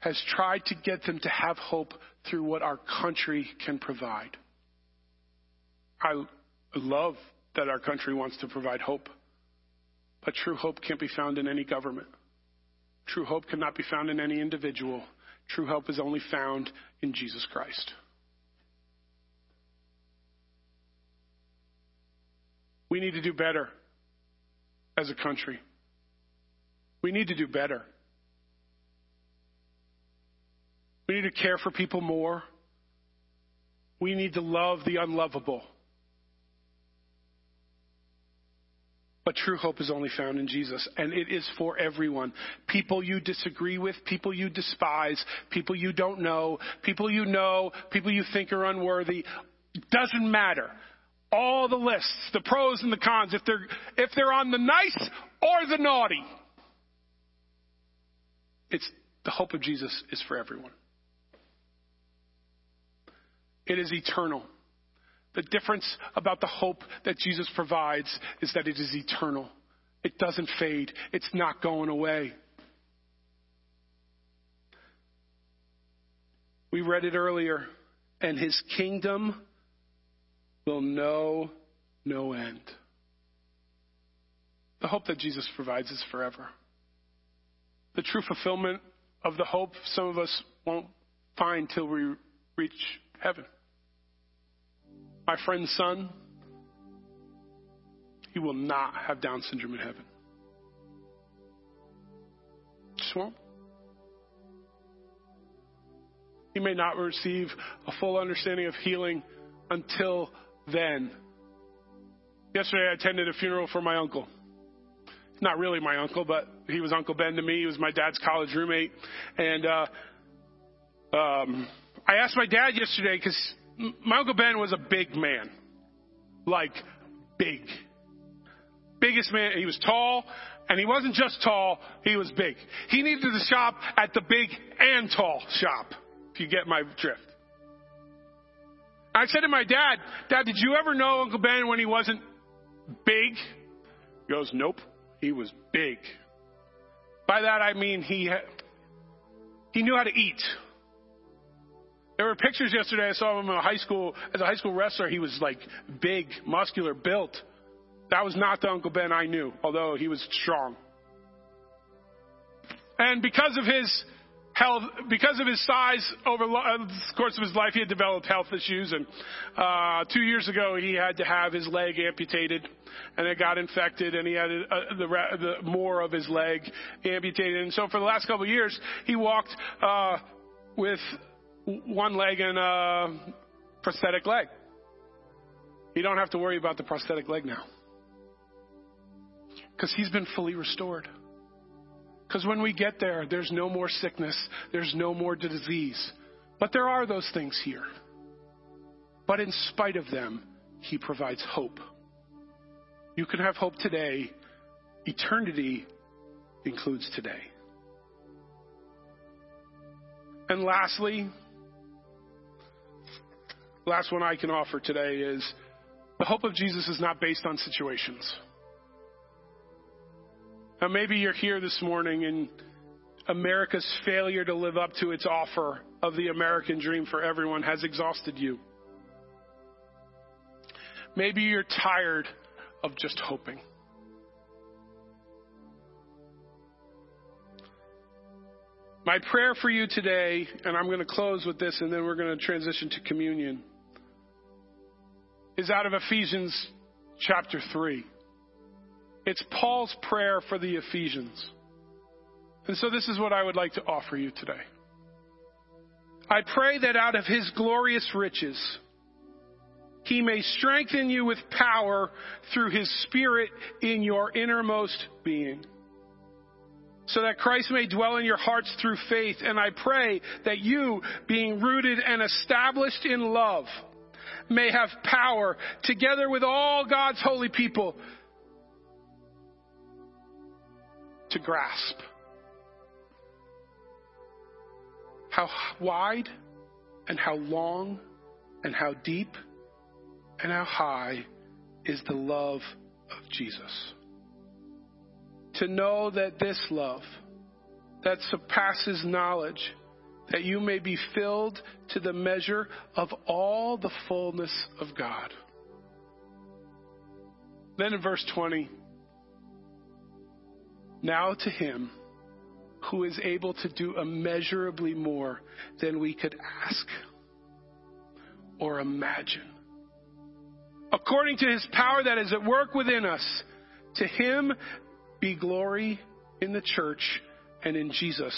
has tried to get them to have hope through what our country can provide. I love that our country wants to provide hope, but true hope can't be found in any government. True hope cannot be found in any individual. True hope is only found in Jesus Christ. We need to do better as a country. We need to do better. We need to care for people more. We need to love the unlovable. But true hope is only found in Jesus, and it is for everyone. People you disagree with, people you despise, people you don't know, people you know, people you think are unworthy. Doesn't matter. All the lists, the pros and the cons, if they're, if they're on the nice or the naughty, it's the hope of Jesus is for everyone. It is eternal. The difference about the hope that Jesus provides is that it is eternal. It doesn't fade. It's not going away. We read it earlier. And his kingdom will know no end. The hope that Jesus provides is forever. The true fulfillment of the hope some of us won't find till we reach heaven. My friend's son, he will not have Down syndrome in heaven. Just won't. He may not receive a full understanding of healing until then. Yesterday, I attended a funeral for my uncle. Not really my uncle, but he was Uncle Ben to me. He was my dad's college roommate. And uh, um, I asked my dad yesterday because my Uncle Ben was a big man. Like, big. Biggest man. He was tall, and he wasn't just tall, he was big. He needed to shop at the big and tall shop, if you get my drift. I said to my dad, Dad, did you ever know Uncle Ben when he wasn't big? He goes, Nope, he was big. By that I mean he he knew how to eat. There were pictures yesterday. I saw him in a high school as a high school wrestler. He was like big, muscular, built. That was not the Uncle Ben I knew, although he was strong. And because of his health, because of his size over the course of his life, he had developed health issues. And uh, two years ago, he had to have his leg amputated, and it got infected, and he had uh, the, the more of his leg amputated. And so, for the last couple of years, he walked uh, with one leg and a prosthetic leg. You don't have to worry about the prosthetic leg now because he's been fully restored. Because when we get there, there's no more sickness, there's no more disease. But there are those things here. But in spite of them, He provides hope. You can have hope today. Eternity includes today. And lastly, last one I can offer today is the hope of Jesus is not based on situations. Now, maybe you're here this morning and America's failure to live up to its offer of the American dream for everyone has exhausted you. Maybe you're tired of just hoping. My prayer for you today, and I'm going to close with this and then we're going to transition to communion, is out of Ephesians chapter 3. It's Paul's prayer for the Ephesians. And so this is what I would like to offer you today. I pray that out of his glorious riches, he may strengthen you with power through his spirit in your innermost being. So that Christ may dwell in your hearts through faith. And I pray that you, being rooted and established in love, may have power together with all God's holy people to grasp. How wide and how long and how deep and how high is the love of Jesus. To know that this love that surpasses knowledge, that you may be filled to the measure of all the fullness of God. Then in verse 20, now to him who is able to do immeasurably more than we could ask or imagine. According to his power that is at work within us, to him be glory in the church and in Jesus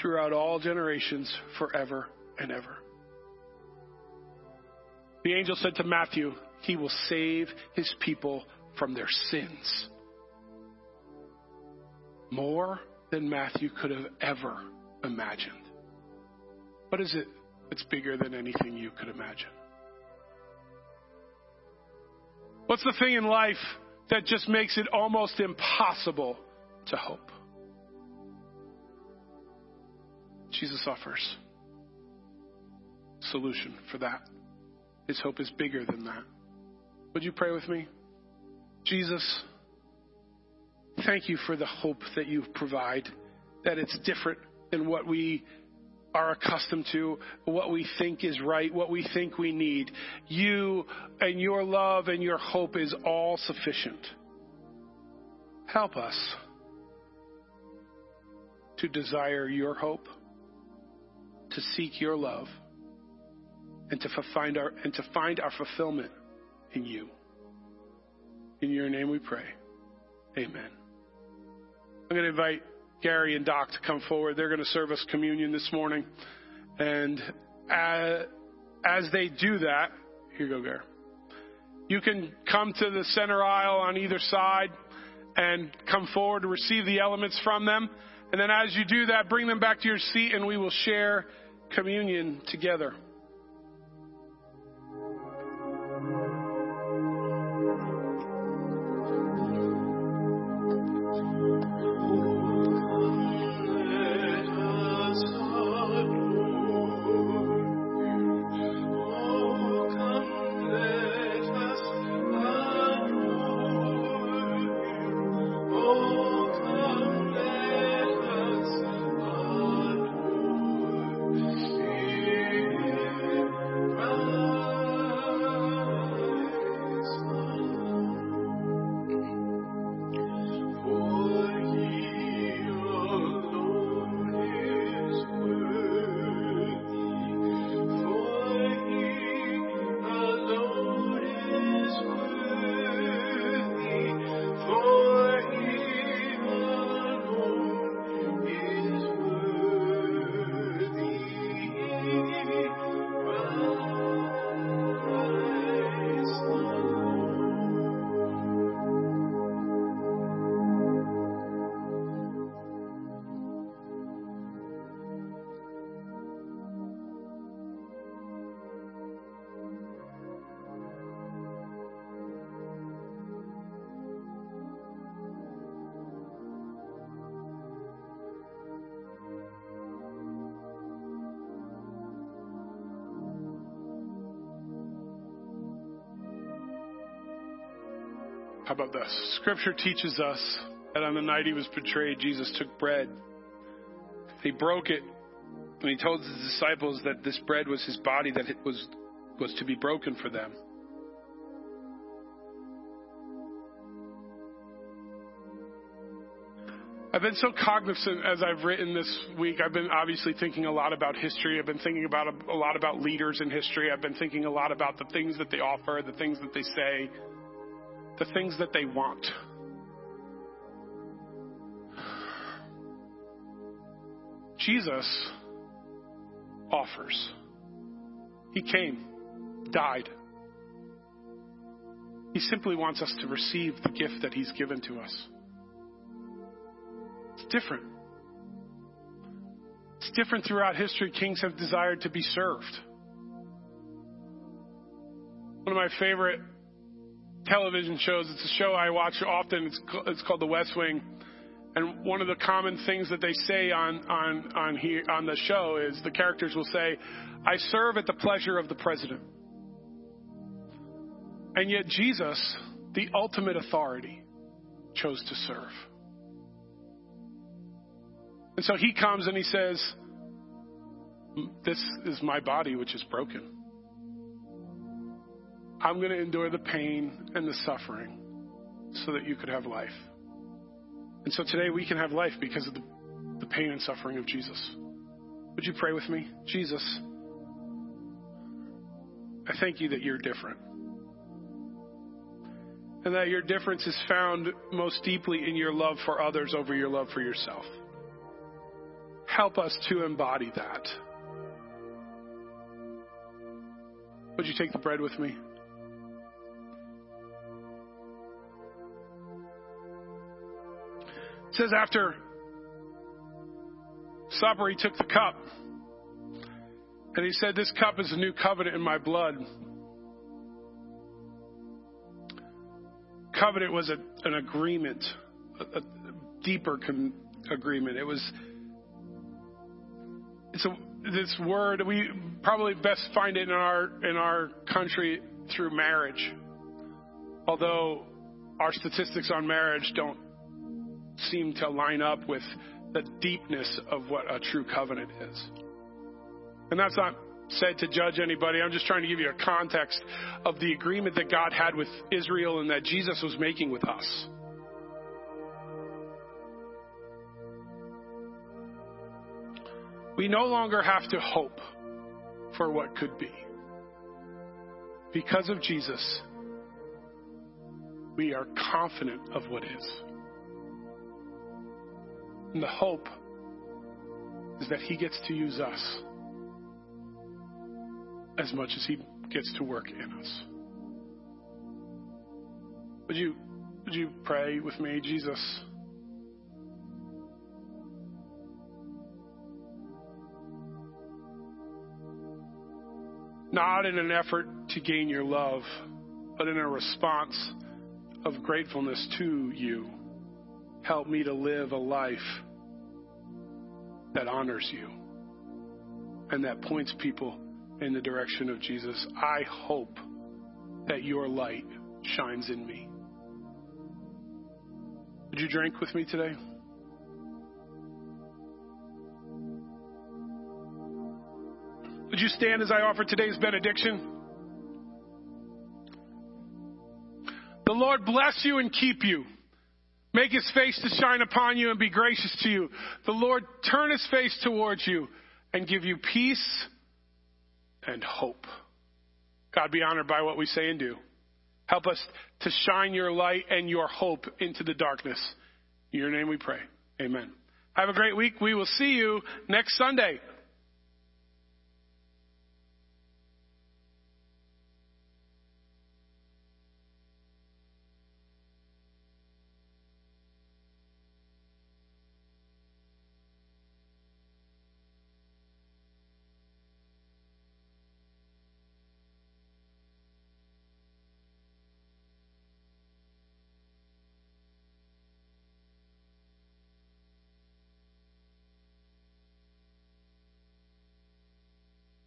throughout all generations, forever and ever. The angel said to Matthew, He will save his people from their sins more than Matthew could have ever imagined. What is it that's bigger than anything you could imagine? What's the thing in life that just makes it almost impossible to hope? Jesus offers solution for that. His hope is bigger than that. Would you pray with me? Jesus, thank you for the hope that you provide, that it's different than what we are accustomed to, what we think is right, what we think we need. You and your love and your hope is all sufficient. Help us to desire your hope, to seek your love, and to find our and to find our fulfillment in you. In your name we pray. Amen. I'm going to invite Gary and Doc to come forward. They're going to serve us communion this morning. And as, as they do that, here you go, Gary. You can come to the center aisle on either side and come forward to receive the elements from them. And then as you do that, bring them back to your seat and we will share communion together. How about this? Scripture teaches us that on the night he was betrayed, Jesus took bread. He broke it, and he told his disciples that this bread was his body, that it was, was to be broken for them. I've been so cognizant as I've written this week. I've been obviously thinking a lot about history. I've been thinking about a, a lot about leaders in history. I've been thinking a lot about the things that they offer, the things that they say, the things that they want. Jesus offers. He came, died. He simply wants us to receive the gift that He's given to us. It's different. It's different throughout history. Kings have desired to be served. One of my favorite television shows, it's a show I watch often. It's, it's called The West Wing. And one of the common things that they say on, on, on, here, on the show is the characters will say, I serve at the pleasure of the president. And yet, Jesus, the ultimate authority, chose to serve. And so he comes and he says, This is my body, which is broken. I'm going to endure the pain and the suffering so that you could have life. And so today we can have life because of the, the pain and suffering of Jesus. Would you pray with me? Jesus, I thank you that you're different. And that your difference is found most deeply in your love for others over your love for yourself. Help us to embody that. Would you take the bread with me? It says after supper, he took the cup. And he said, This cup is a new covenant in my blood. covenant was a, an agreement, a, a deeper con- agreement. It was it's a, this word we probably best find it in our in our country through marriage. Although our statistics on marriage don't seem to line up with the deepness of what a true covenant is. And that's not said to judge anybody. I'm just trying to give you a context of the agreement that God had with Israel and that Jesus was making with us. We no longer have to hope for what could be. Because of Jesus, we are confident of what is. And the hope is that He gets to use us as much as He gets to work in us. Would you, would you pray with me, Jesus? Not in an effort to gain your love, but in a response of gratefulness to you. Help me to live a life that honors you and that points people in the direction of Jesus. I hope that your light shines in me. Would you drink with me today? Would you stand as I offer today's benediction? The Lord bless you and keep you. Make his face to shine upon you and be gracious to you. The Lord turn his face towards you and give you peace and hope. God be honored by what we say and do. Help us to shine your light and your hope into the darkness. In your name we pray. Amen. Have a great week. We will see you next Sunday.